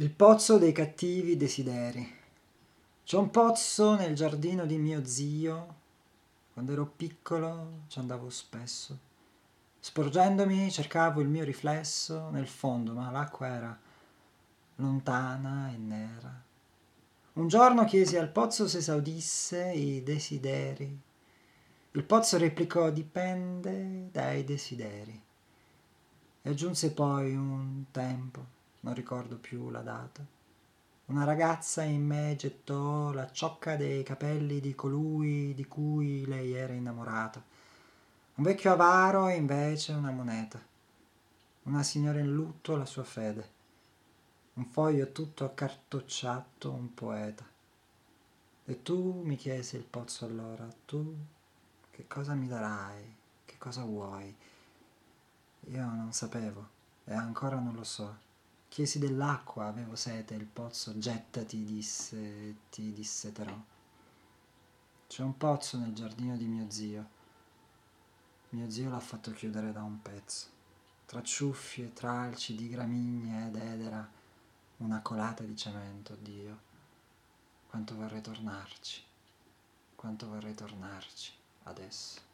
Il pozzo dei cattivi desideri. C'è un pozzo nel giardino di mio zio. Quando ero piccolo ci andavo spesso. Sporgendomi cercavo il mio riflesso nel fondo, ma l'acqua era lontana e nera. Un giorno chiesi al pozzo se esaudisse i desideri. Il pozzo replicò dipende dai desideri. E aggiunse poi un tempo ricordo più la data. Una ragazza in me gettò la ciocca dei capelli di colui di cui lei era innamorata. Un vecchio avaro invece una moneta. Una signora in lutto la sua fede. Un foglio tutto accartocciato un poeta. E tu mi chiesi il pozzo allora, tu che cosa mi darai? Che cosa vuoi? Io non sapevo e ancora non lo so. Chiesi dell'acqua, avevo sete, il pozzo gettati, disse, ti disseterò. C'è un pozzo nel giardino di mio zio. Mio zio l'ha fatto chiudere da un pezzo. Tra ciuffi e tralci di gramigne ed edera, una colata di cemento, Dio. Quanto vorrei tornarci, quanto vorrei tornarci adesso.